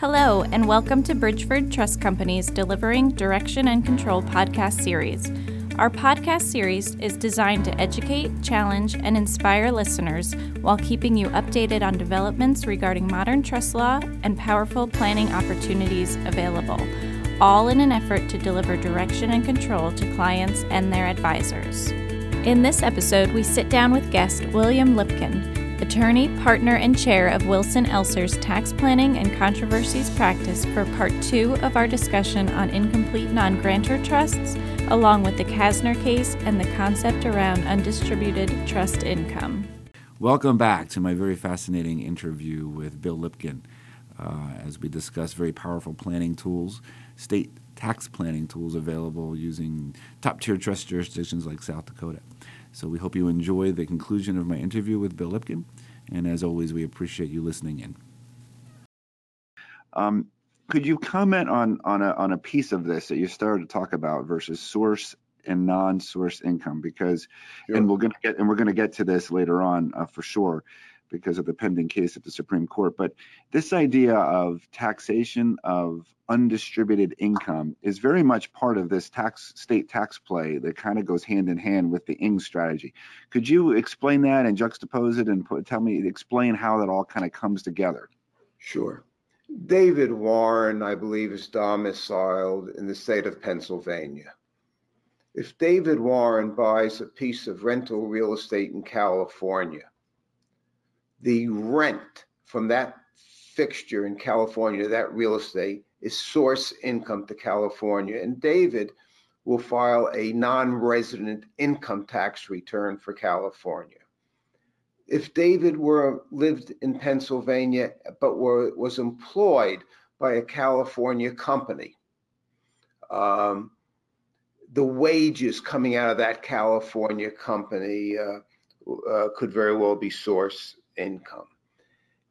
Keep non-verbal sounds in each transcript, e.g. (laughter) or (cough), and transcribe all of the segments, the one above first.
Hello, and welcome to Bridgeford Trust Company's Delivering Direction and Control podcast series. Our podcast series is designed to educate, challenge, and inspire listeners while keeping you updated on developments regarding modern trust law and powerful planning opportunities available, all in an effort to deliver direction and control to clients and their advisors. In this episode, we sit down with guest William Lipkind attorney, partner, and chair of Wilson Elser's Tax Planning and Controversies Practice for part two of our discussion on incomplete non grantor trusts, along with the Kaestner case and the concept around undistributed trust income. Welcome back to my very fascinating interview with Bill Lipkind uh, as we discuss very powerful planning tools, state tax planning tools available using top tier trust jurisdictions like South Dakota. So we hope you enjoy the conclusion of my interview with Bill Lipkind. And as always, we appreciate you listening in. Um, could you comment on on a on a piece of this that you started to talk about versus source and non-source income? Because, sure. and we're gonna get and we're gonna get to this later on uh, for sure because of the pending case at the Supreme Court. But this idea of taxation of undistributed income is very much part of this tax state tax play that kind of goes hand in hand with the ING strategy. Could you explain that and juxtapose it and put, tell me explain how that all kind of comes together? Sure. David Warren, I believe, is domiciled in the state of Pennsylvania. If David Warren buys a piece of rental real estate in California, the rent from that fixture in California, that real estate, is source income to California. And David will file a non resident income tax return for California. If David were lived in Pennsylvania but were, was employed by a California company, um, the wages coming out of that California company uh, uh, could very well be source income.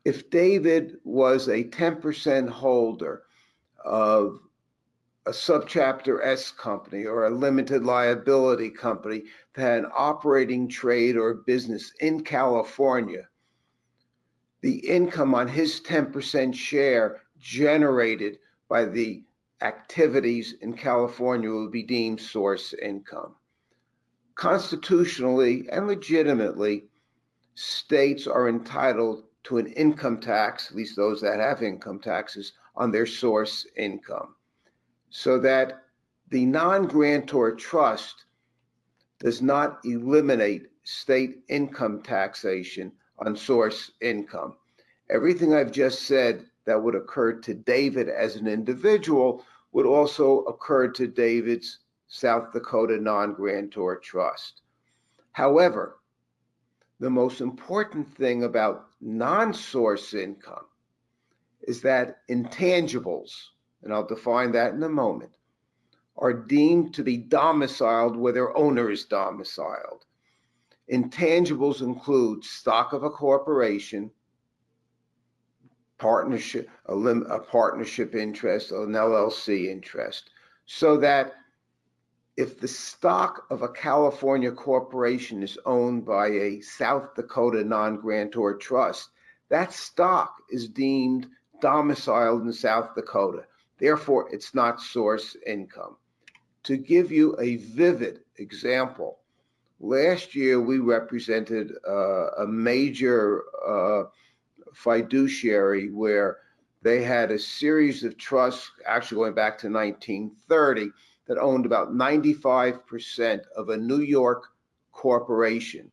If David was a 10% holder of a subchapter S company or a limited liability company that had an operating trade or business in California, the income on his 10% share generated by the activities in California would be deemed source income. Constitutionally and legitimately, states are entitled to an income tax, at least those that have income taxes, on their source income. So that the non grantor trust does not eliminate state income taxation on source income. Everything I've just said that would occur to David as an individual would also occur to David's South Dakota non grantor trust. However, the most important thing about non source income is that intangibles, and I'll define that in a moment, are deemed to be domiciled where their owner is domiciled. Intangibles include stock of a corporation, partnership, a, lim, a partnership interest, an LLC interest, so that if the stock of a California corporation is owned by a South Dakota non grantor trust, that stock is deemed domiciled in South Dakota. Therefore, it's not source income. To give you a vivid example, last year we represented uh, a major uh, fiduciary where they had a series of trusts, actually going back to 1930 that owned about 95% of a New York corporation.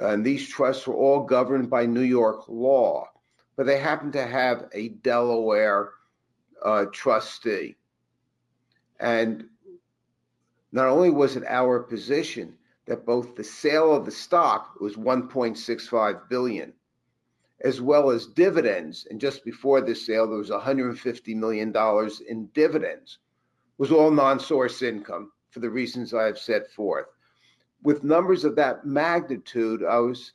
And these trusts were all governed by New York law, but they happened to have a Delaware uh, trustee. And not only was it our position that both the sale of the stock was 1.65 billion, as well as dividends, and just before the sale there was 150 million dollars in dividends was all non-source income for the reasons I have set forth. With numbers of that magnitude, I was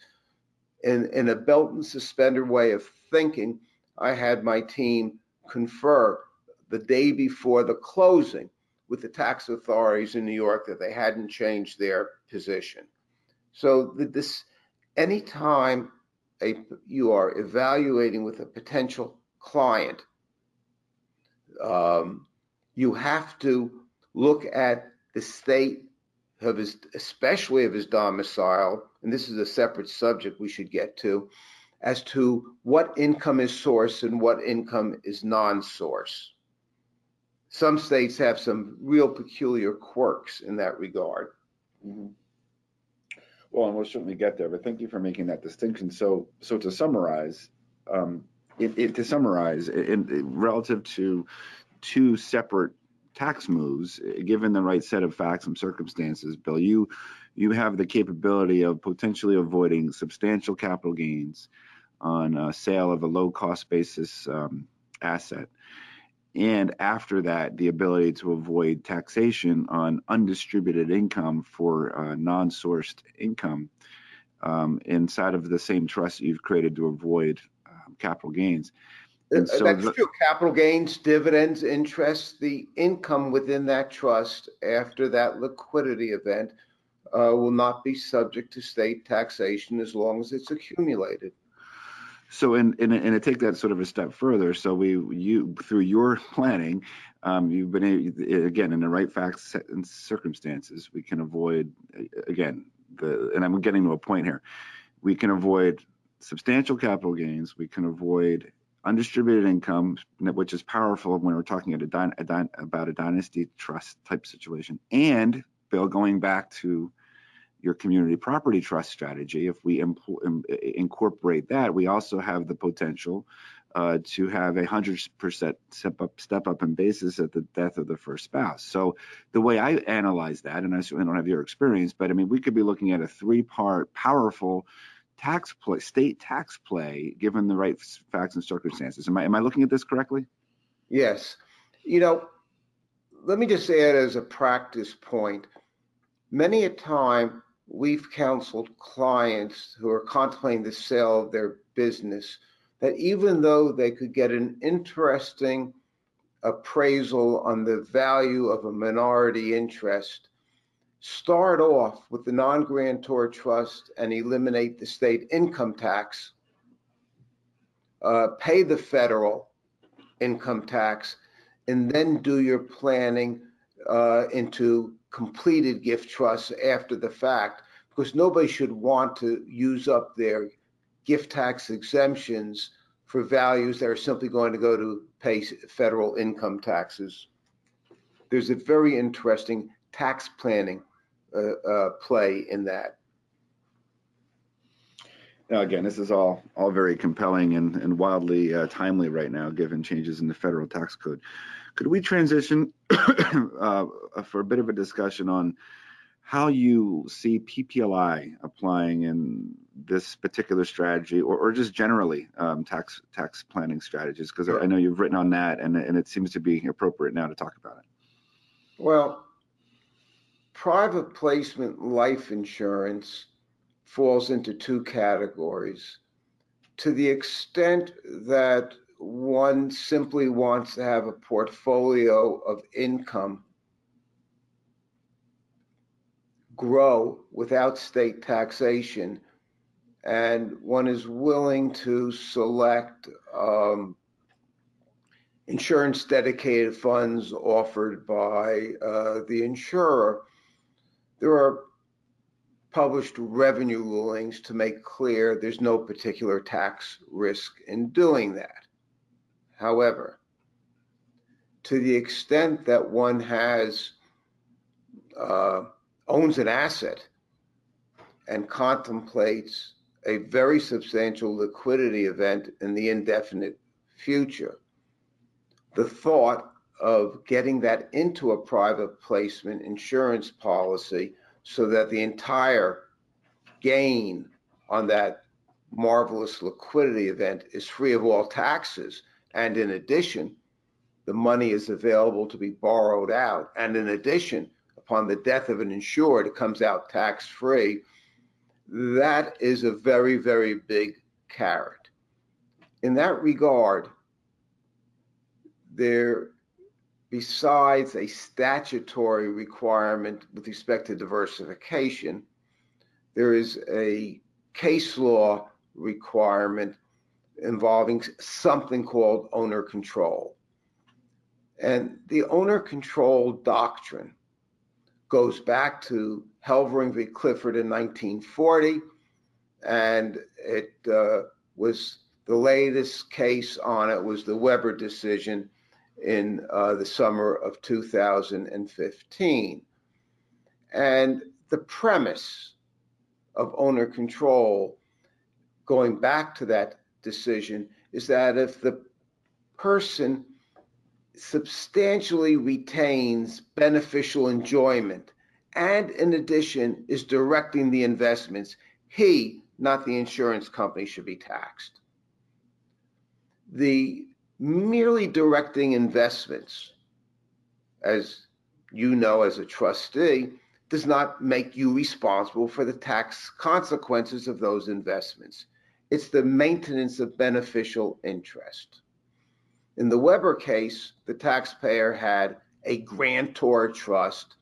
in, in a belt and suspender way of thinking. I had my team confer the day before the closing with the tax authorities in New York that they hadn't changed their position. So this, anytime a, you are evaluating with a potential client Um, you have to look at the state of his, especially of his domicile, and this is a separate subject we should get to, as to what income is source and what income is non-source. Some states have some real peculiar quirks in that regard. Mm-hmm. Well, and we'll certainly get there, but thank you for making that distinction. So, so to summarize, um, it, it, to summarize, in, in, relative to two separate tax moves, given the right set of facts and circumstances, Bill, you you have the capability of potentially avoiding substantial capital gains on a sale of a low cost basis um, asset. And after that, the ability to avoid taxation on undistributed income for uh, non sourced income um, inside of the same trust you've created to avoid um, capital gains. And so That's the, true. Capital gains, dividends, interest, the income within that trust after that liquidity event uh, will not be subject to state taxation as long as it's accumulated. So, and and and to take that sort of a step further, so we you through your planning, um, you've been again in the right facts and circumstances, we can avoid again the and I'm getting to a point here, we can avoid substantial capital gains, we can avoid undistributed income, which is powerful when we're talking about a, a about a dynasty trust type situation, and Bill, going back to your community property trust strategy, if we imp- incorporate that, we also have the potential uh, to have a hundred percent step up, step up in basis at the death of the first spouse. So the way I analyze that, and I certainly don't have your experience, but I mean, we could be looking at a three-part powerful tax play, state tax play, given the right facts and circumstances. Am I am I looking at this correctly? Yes. You know, let me just add as a practice point. Many a time we've counseled clients who are contemplating the sale of their business that even though they could get an interesting appraisal on the value of a minority interest, start off with the non grantor trust and eliminate the state income tax, uh, pay the federal income tax, and then do your planning uh, into completed gift trusts after the fact because nobody should want to use up their gift tax exemptions for values that are simply going to go to pay federal income taxes. There's a very interesting tax planning play in that. Now, again, this is all all very compelling and, and wildly uh, timely right now, given changes in the federal tax code. Could we transition (coughs) uh, for a bit of a discussion on how you see PPLI applying in this particular strategy, or, or just generally um, tax tax planning strategies? Because sure. I know you've written on that, and and it seems to be appropriate now to talk about it. Well, private placement life insurance falls into two categories. To the extent that one simply wants to have a portfolio of income grow without state taxation, and one is willing to select um, insurance dedicated funds offered by uh, the insurer. There are published revenue rulings to make clear there's no particular tax risk in doing that. However, to the extent that one has uh, owns an asset and contemplates a very substantial liquidity event in the indefinite future, the thought of getting that into a private placement insurance policy so that the entire gain on that marvelous liquidity event is free of all taxes. And in addition, the money is available to be borrowed out. And in addition, upon the death of an insured, it comes out tax free. That is a very, very big carrot. In that regard, there, besides a statutory requirement with respect to diversification, there is a case law requirement involving something called owner control. And the owner control doctrine goes back to Helvering v. Clifford in 1940, and it uh, was the latest case on it was the Webber decision in uh, the summer of 2015. And the premise of owner control, going back to that decision, is that if the person substantially retains beneficial enjoyment and in addition is directing the investments, he, not the insurance company, should be taxed. The merely directing investments, as you know as a trustee, does not make you responsible for the tax consequences of those investments. It's the maintenance of beneficial interest. In the Webber case, the taxpayer had a grantor trust,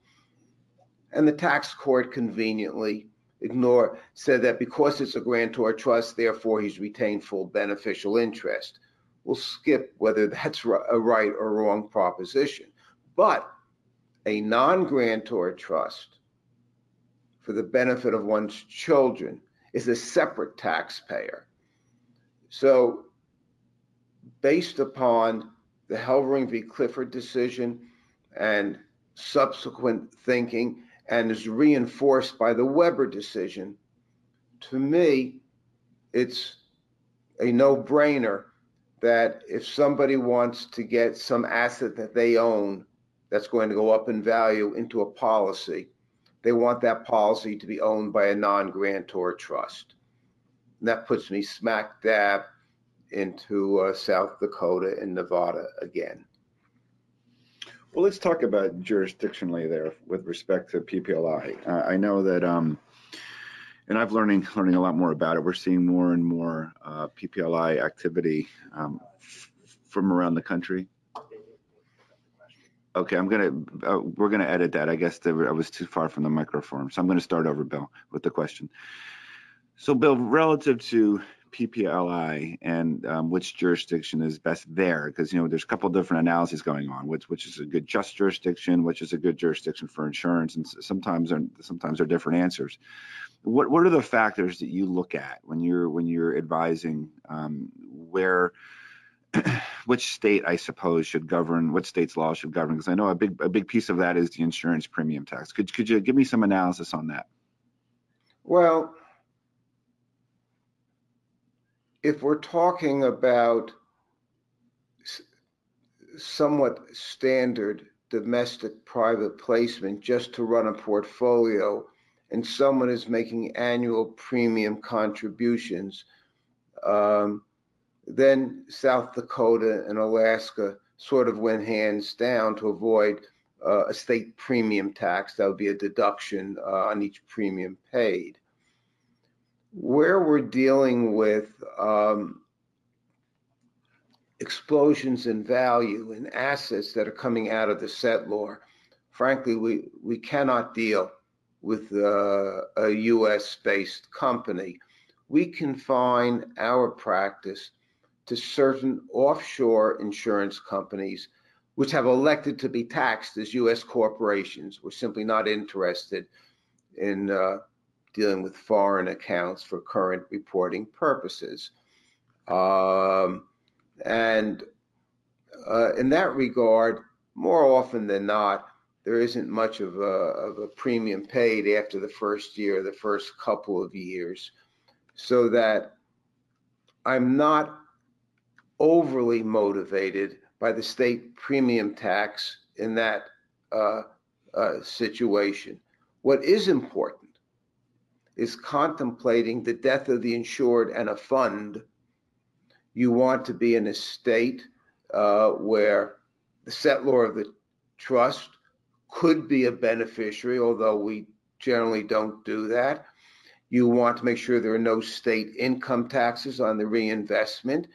and the tax court conveniently ignored, said that because it's a grantor trust, therefore he's retained full beneficial interest. We'll skip whether that's a right or wrong proposition. But a non grantor trust for the benefit of one's children is a separate taxpayer. So, based upon the Helvering v. Clifford decision and subsequent thinking, and is reinforced by the Webber decision, to me, it's a no brainer that if somebody wants to get some asset that they own that's going to go up in value into a policy, they want that policy to be owned by a non-grantor trust. And that puts me smack dab into uh, South Dakota and Nevada again. Well, let's talk about jurisdictionally there with respect to PPLI. Uh, I know that, um, and I've learning (laughs) learning a lot more about it. We're seeing more and more uh, PPLI activity um, f- from around the country. Okay, I'm gonna uh, we're gonna edit that. I guess I was too far from the microphone, so I'm gonna start over, Bill, with the question. So, Bill, relative to PPLI and um, which jurisdiction is best there, because you know there's a couple different analyses going on. Which which is a good just jurisdiction, which is a good jurisdiction for insurance, and sometimes sometimes are different answers. What what are the factors that you look at when you're when you're advising um, where (clears throat) which state I suppose should govern what state's law should govern because I know a big a big piece of that is the insurance premium tax. Could could you give me some analysis on that? Well, if we're talking about somewhat standard domestic private placement just to run a portfolio and someone is making annual premium contributions, um, then South Dakota and Alaska sort of went hands down to avoid uh, a state premium tax. That would be a deduction uh, on each premium paid. Where we're dealing with um, explosions in value in assets that are coming out of the settlor, frankly, we, we cannot deal with uh, a US based company. We confine our practice to certain offshore insurance companies which have elected to be taxed as U.S. corporations. We're simply not interested in uh, dealing with foreign accounts for current reporting purposes. Um, and uh, in that regard, more often than not, there isn't much of a, of a premium paid after the first year, the first couple of years, so that I'm not overly motivated by the state premium tax in that uh, uh, situation. What is important is contemplating the death of the insured and a fund. You want to be in a state uh, where the settlor of the trust could be a beneficiary, although we generally don't do that. You want to make sure there are no state income taxes on the reinvestment.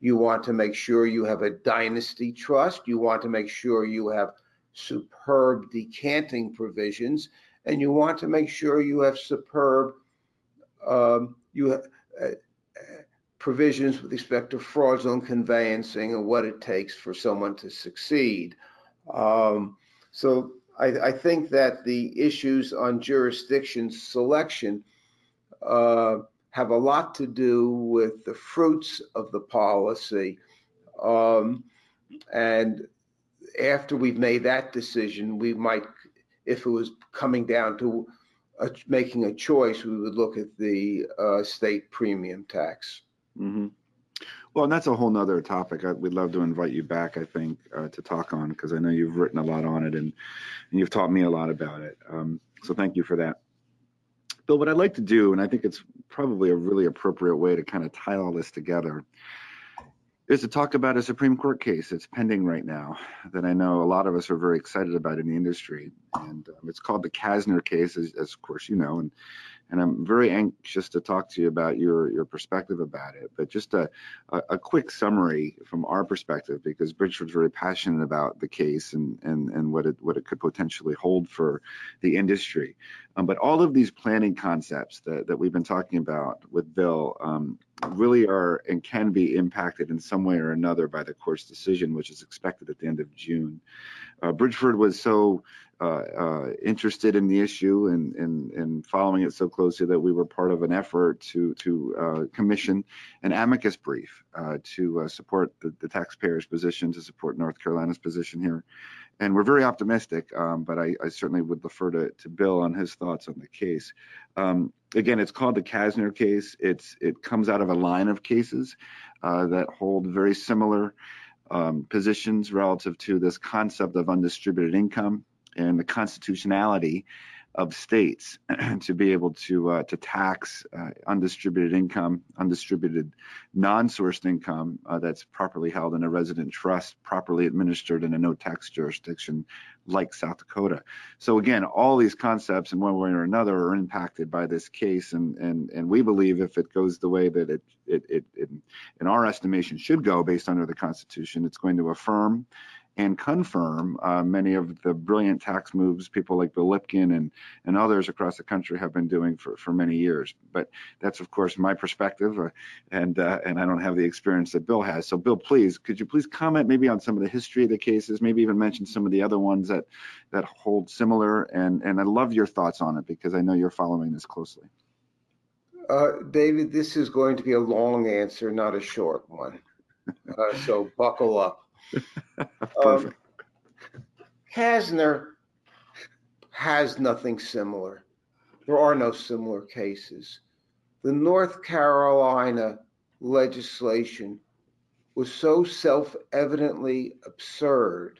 You want to make sure you have a dynasty trust. You want to make sure you have superb decanting provisions, and you want to make sure you have superb um, you uh, provisions with respect to fraudulent conveyancing and what it takes for someone to succeed. Um, so I, I, think that the issues on jurisdiction selection uh, have a lot to do with the fruits of the policy. Um, and after we've made that decision, we might, if it was coming down to a, making a choice, we would look at the uh, state premium tax. Mm-hmm. Well, and that's a whole nother topic. I, we'd love to invite you back, I think, uh, to talk on because I know you've written a lot on it and, and you've taught me a lot about it. Um, so thank you for that. Bill, what I'd like to do, and I think it's probably a really appropriate way to kind of tie all this together, is to talk about a Supreme Court case that's pending right now that I know a lot of us are very excited about in the industry. And um, it's called the Kaestner case, as, as, of course you know. And and I'm very anxious to talk to you about your your perspective about it. But just a, a, a quick summary from our perspective, because Bridgeford's very passionate about the case and and and what it what it could potentially hold for the industry. Um, but all of these planning concepts that that we've been talking about with Bill um, really are and can be impacted in some way or another by the court's decision, which is expected at the end of June. Uh, Bridgeford was so uh, uh, interested in the issue and, and, and following it so closely that we were part of an effort to to uh, commission an amicus brief uh, to support the, the, taxpayers' position, to support North Carolina's position here. And we're very optimistic, um, but I, I, certainly would defer to, to Bill on his thoughts on the case. Um, again, it's called the Kaestner case. It's it comes out of a line of cases uh, that hold very similar um, positions relative to this concept of undistributed income and the constitutionality of states (clears throat) to be able to uh, to tax uh, undistributed income, undistributed non-sourced income uh, that's properly held in a resident trust, properly administered in a no tax jurisdiction like South Dakota. So again, all these concepts in one way or another are impacted by this case, and and and we believe if it goes the way that it it, it, it in our estimation should go based under the Constitution, it's going to affirm and confirm uh, many of the brilliant tax moves people like Bill Lipkind and, and others across the country have been doing for, for many years. But that's, of course, my perspective, uh, and, uh, and I don't have the experience that Bill has. So, Bill, please, could you please comment maybe on some of the history of the cases, maybe even mention some of the other ones that, that hold similar? And, and I love your thoughts on it because I know you're following this closely. Uh, David, this is going to be a long answer, not a short one. Uh, so buckle up. Perfect. Um, Kaestner has nothing similar. There are no similar cases. The North Carolina legislation was so self evidently absurd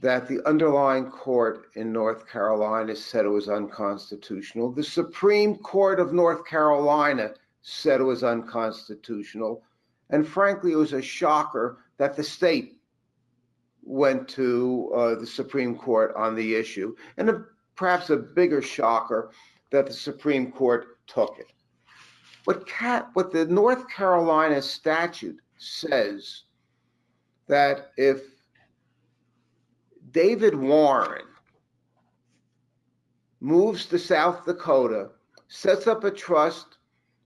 that the underlying court in North Carolina said it was unconstitutional. The Supreme Court of North Carolina said it was unconstitutional. And frankly, it was a shocker that the state went to uh, the Supreme Court on the issue, and a, perhaps a bigger shocker that the Supreme Court took it. What, Cat, what the North Carolina statute says that if David Warren moves to South Dakota, sets up a trust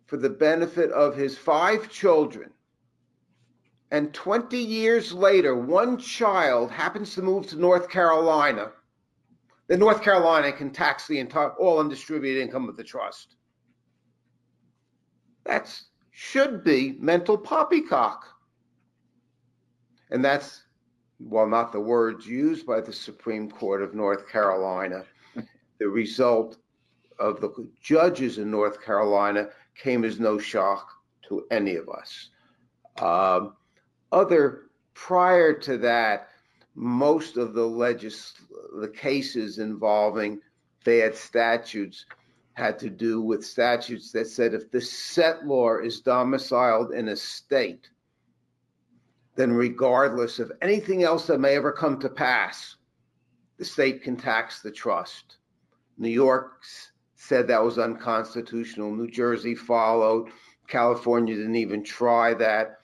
for the benefit of his five children, and 20 years later, one child happens to move to North Carolina, then North Carolina can tax the entire all undistributed income of the trust. That should be mental poppycock. And that's, while not the words used by the Supreme Court of North Carolina, the result of the judges in North Carolina came as no shock to any of us. Um, other prior to that, most of the the cases involving bad statutes had to do with statutes that said if the settlor is domiciled in a state, then regardless of anything else that may ever come to pass, the state can tax the trust. New York said that was unconstitutional. New Jersey followed. California didn't even try that.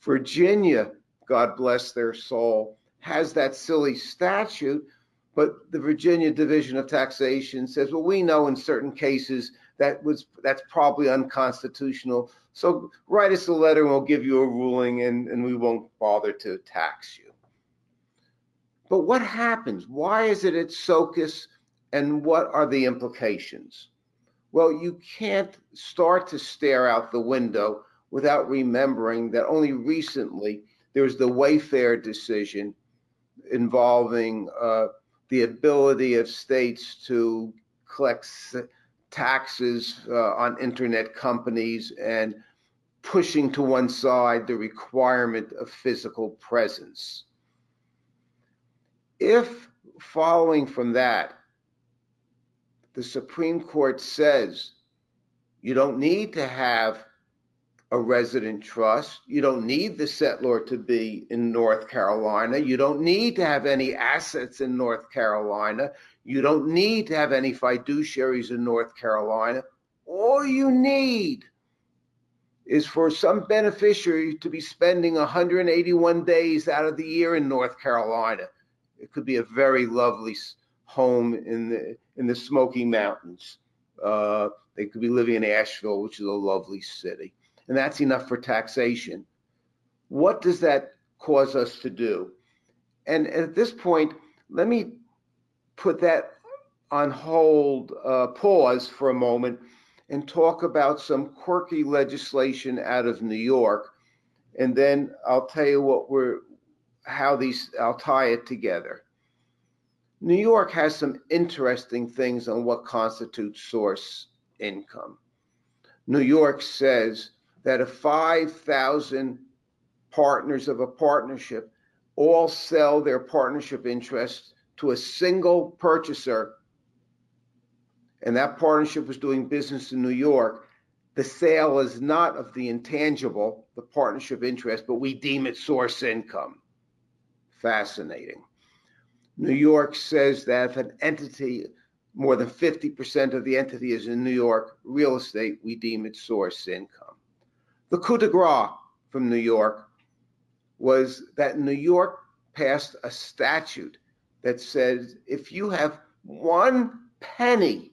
Virginia, God bless their soul, has that silly statute, But the Virginia Division of Taxation says, well, we know in certain cases that was that's probably unconstitutional. So write us a letter and we'll give you a ruling and, and we won't bother to tax you. But what happens? Why is it at SCOTUS and what are the implications? Well, you can't start to stare out the window without remembering that only recently there was the Wayfair decision involving uh, the ability of states to collect taxes uh, on internet companies and pushing to one side the requirement of physical presence. If following from that, the Supreme Court says you don't need to have a resident trust. You don't need the settlor to be in North Carolina. You don't need to have any assets in North Carolina. You don't need to have any fiduciaries in North Carolina. All you need is for some beneficiary to be spending 181 days out of the year in North Carolina. It could be a very lovely home in the in the Smoky Mountains. Uh, they could be living in Asheville, which is a lovely city and that's enough for taxation. What does that cause us to do? And at this point, let me put that on hold, uh, pause for a moment, and talk about some quirky legislation out of New York, and then I'll tell you what we're, how these, I'll tie it together. New York has some interesting things on what constitutes source income. New York says that if 5,000 partners of a partnership all sell their partnership interest to a single purchaser, and that partnership was doing business in New York, the sale is not of the intangible, the partnership interest, but we deem it source income. Fascinating. New York says that if an entity, more than 50% of the entity is in New York real estate, we deem it source income. The coup de grace from New York was that New York passed a statute that says if you have one penny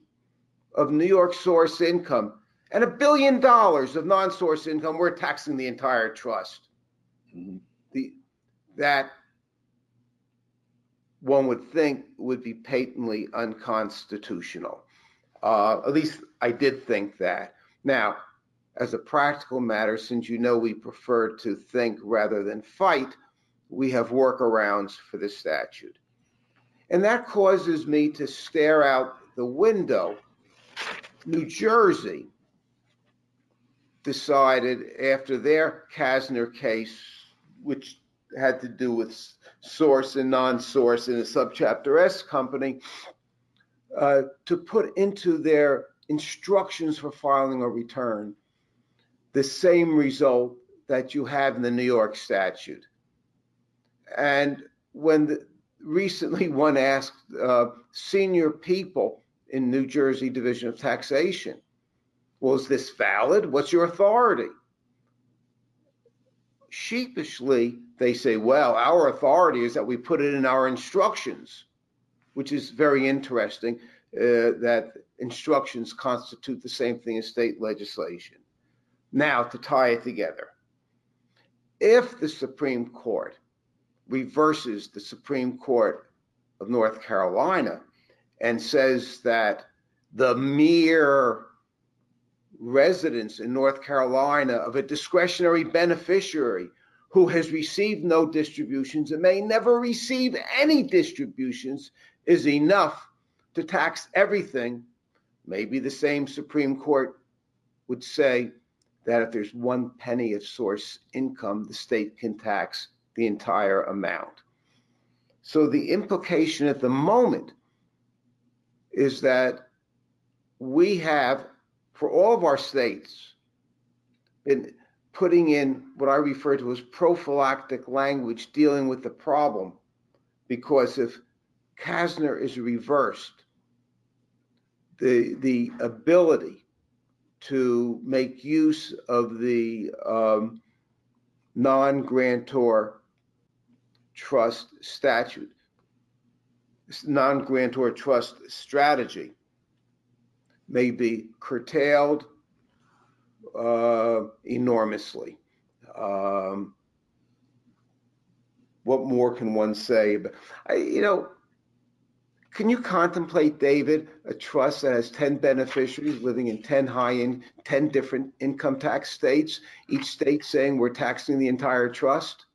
of New York source income and a billion dollars of non source income, we're taxing the entire trust. Mm-hmm. The, that one would think would be patently unconstitutional. Uh, at least I did think that. Now, as a practical matter, since you know we prefer to think rather than fight, we have workarounds for the statute. And that causes me to stare out the window. New Jersey decided after their Kasner case, which had to do with source and non source in a subchapter S company, uh, to put into their instructions for filing a return the same result that you have in the New York statute. And when the, recently (laughs) one asked uh, senior people in New Jersey Division of Taxation, was well, this valid? What's your authority? Sheepishly, they say, well, our authority is that we put it in our instructions, which is very interesting uh, that instructions constitute the same thing as state legislation. Now, to tie it together, if the Supreme Court reverses the Supreme Court of North Carolina and says that the mere residence in North Carolina of a discretionary beneficiary who has received no distributions and may never receive any distributions is enough to tax everything, maybe the same Supreme Court would say that if there's one penny of source income, the state can tax the entire amount. So the implication at the moment is that we have, for all of our states, been putting in what I refer to as prophylactic language dealing with the problem. Because if Kaestner is reversed, the, the ability to make use of the um, non grantor trust statute non-grantor trust strategy may be curtailed uh, enormously. Um, what more can one say? But I, you know, can you contemplate, David, a trust that has 10 beneficiaries living in 10 high in 10 different income tax states, each state saying we're taxing the entire trust?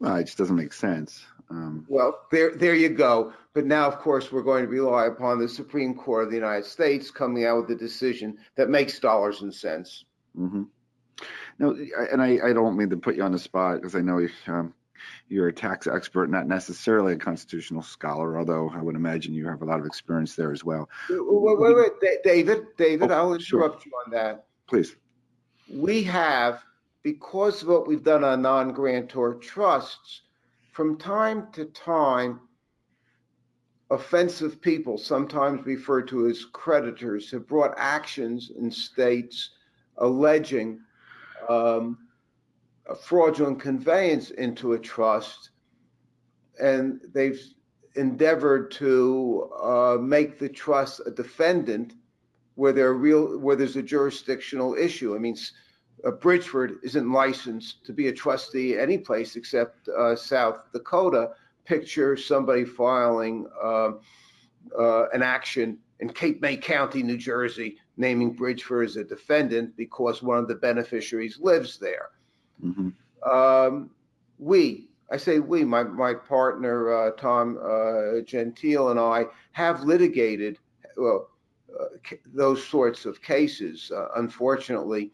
Well, it just doesn't make sense. Um, well, there, there you go. But now, of course, we're going to rely upon the Supreme Court of the United States coming out with a decision that makes dollars and cents. Mm-hmm. No, and I, I don't mean to put you on the spot because I know you, um, you're a tax expert, not necessarily a constitutional scholar, although I would imagine you have a lot of experience there as well. Wait, wait, wait. David, David, oh, I'll interrupt sure. you on that. Please. We have, because of what we've done on non-grantor trusts, from time to time, offensive people, sometimes referred to as creditors, have brought actions in states alleging um, a fraudulent conveyance into a trust, and they've endeavored to uh, make the trust a defendant where there real where there's a jurisdictional issue. I mean, uh, Bridgeford isn't licensed to be a trustee any place except uh, South Dakota. Picture somebody filing um, uh, an action in Cape May County, New Jersey, naming Bridgeford as a defendant because one of the beneficiaries lives there. Mm-hmm. Um, we, I say we, my, my partner uh, Tom uh, Gentile and I have litigated well, uh, those sorts of cases. Uh, unfortunately,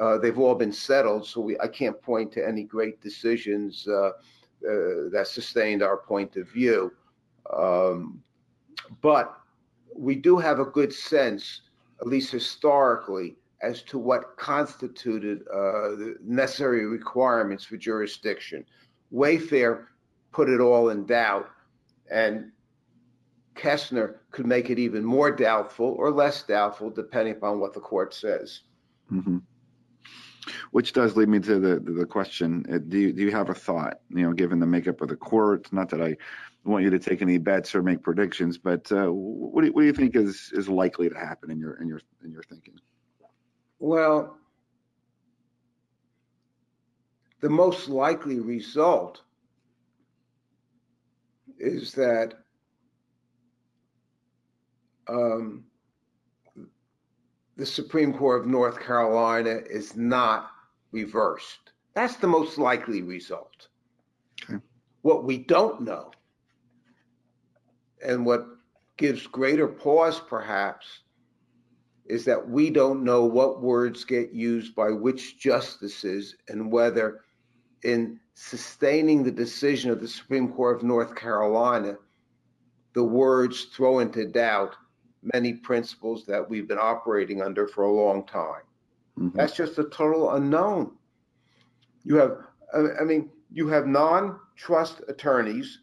uh, they've all been settled, so we, I can't point to any great decisions uh, that sustained our point of view. Um, but we do have a good sense, at least historically, as to what constituted uh, the necessary requirements for jurisdiction. Wayfair put it all in doubt, and Kaestner could make it even more doubtful or less doubtful, depending upon what the court says. Mm-hmm. Which does lead me to the the question: uh, Do you do you have a thought? You know, given the makeup of the court, not that I want you to take any bets or make predictions, but uh, what do you, what do you think is is likely to happen in your in your in your thinking? Well, the most likely result is that um, the Supreme Court of North Carolina is not reversed. That's the most likely result. Okay. What we don't know, and what gives greater pause perhaps, is that we don't know what words get used by which justices and whether in sustaining the decision of the Supreme Court of North Carolina, the words throw into doubt many principles that we've been operating under for a long time. Mm-hmm. That's just a total unknown. You have, I mean, you have non trust attorneys,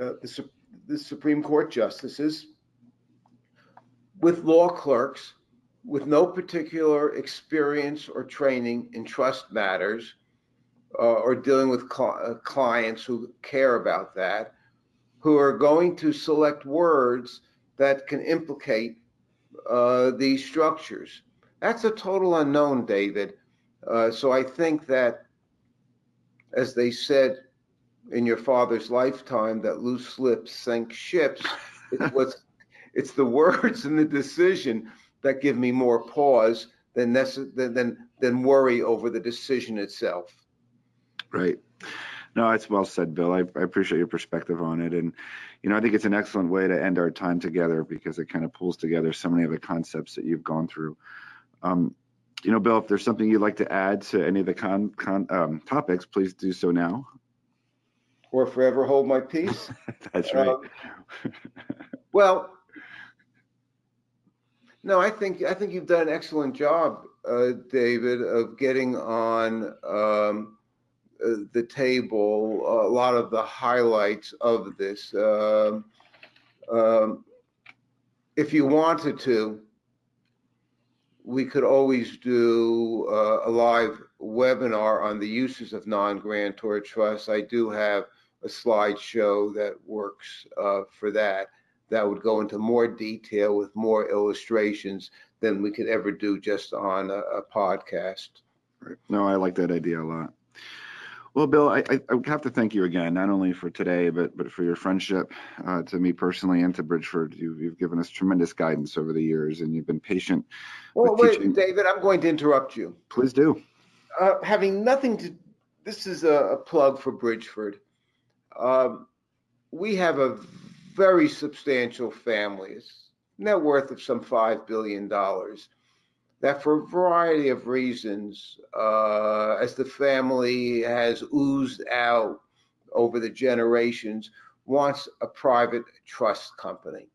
uh, the, the Supreme Court justices, with law clerks with no particular experience or training in trust matters uh, or dealing with cl- uh, clients who care about that, who are going to select words that can implicate uh, these structures. That's a total unknown, David. Uh, so I think that, as they said in your father's lifetime, that loose lips sink ships. It's (laughs) what's it's the (laughs) words and the decision that give me more pause than necess- than than worry over the decision itself. Right. No, it's well said, Bill. I, I, appreciate your perspective on it, and you know, I think it's an excellent way to end our time together because it kind of pulls together so many of the concepts that you've gone through. Um, you know, Bill, if there's something you'd like to add to any of the con, con um, topics, please do so now. Or forever hold my peace. (laughs) That's right. Um, well, no, I think I think you've done an excellent job, uh, David, of getting on um, uh, the table a lot of the highlights of this. Um, um, if you wanted to, we could always do uh, a live webinar on the uses of non-grantor trusts. I do have a slideshow that works uh, for that. That would go into more detail with more illustrations than we could ever do just on a, a podcast. Right. No, I like that idea a lot. Well, Bill, I, I, have to thank you again, not only for today, but but for your friendship uh, to me personally and to Bridgeford. You, have given us tremendous guidance over the years, and you've been patient. Well, wait, teaching. David, I'm going to interrupt you. Please do. Uh, having nothing to, this is a, a plug for Bridgeford. Um, we have a very substantial families, net worth of some five billion dollars that for a variety of reasons, uh, as the family has oozed out over the generations, wants a private trust company.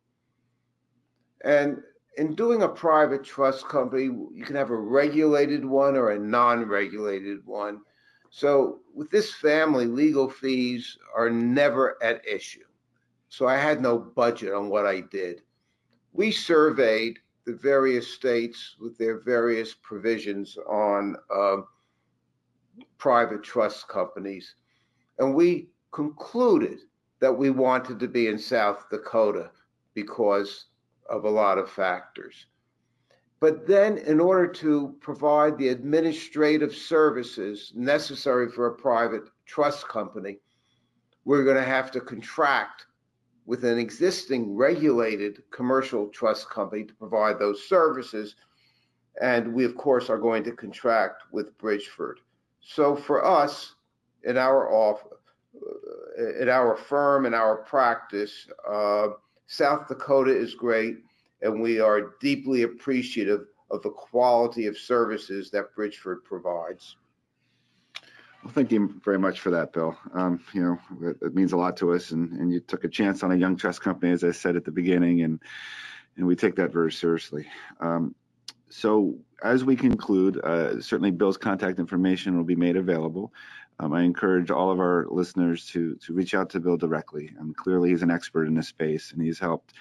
And in doing a private trust company, you can have a regulated one or a non regulated one. So with this family, legal fees are never at issue. So I had no budget on what I did. We surveyed the various states with their various provisions on uh, private trust companies. And we concluded that we wanted to be in South Dakota because of a lot of factors. But then, in order to provide the administrative services necessary for a private trust company, we're going to have to contract with an existing regulated commercial trust company to provide those services. And we, of course, are going to contract with Bridgeford. So for us, in our off, uh, in our firm, in our practice, uh, South Dakota is great, and we are deeply appreciative of the quality of services that Bridgeford provides. Well, thank you very much for that, Bill. Um, you know, it, it, means a lot to us, and, and you took a chance on a young trust company, as I said at the beginning, and and we take that very seriously. Um, so, as we conclude, uh, certainly Bill's contact information will be made available. Um, I encourage all of our listeners to to reach out to Bill directly. Um, clearly, he's an expert in this space, and he's helped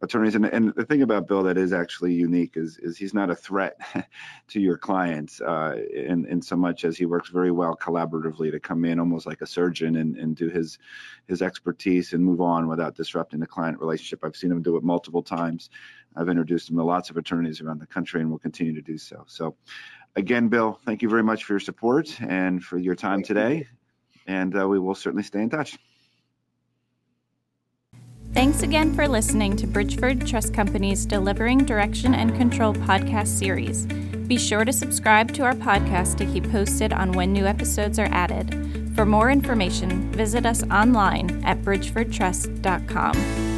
attorneys. And, and the thing about Bill that is actually unique is is he's not a threat (laughs) to your clients uh, in in so much as he works very well collaboratively to come in almost like a surgeon and, and do his his expertise and move on without disrupting the client relationship. I've seen him do it multiple times. I've introduced him to lots of attorneys around the country, and will continue to do so. So again, Bill, thank you very much for your support and for your time thank today. You. And uh, we will certainly stay in touch. Thanks again for listening to Bridgeford Trust Company's Delivering Direction and Control podcast series. Be sure to subscribe to our podcast to keep posted on when new episodes are added. For more information, visit us online at bridgefordtrust.com.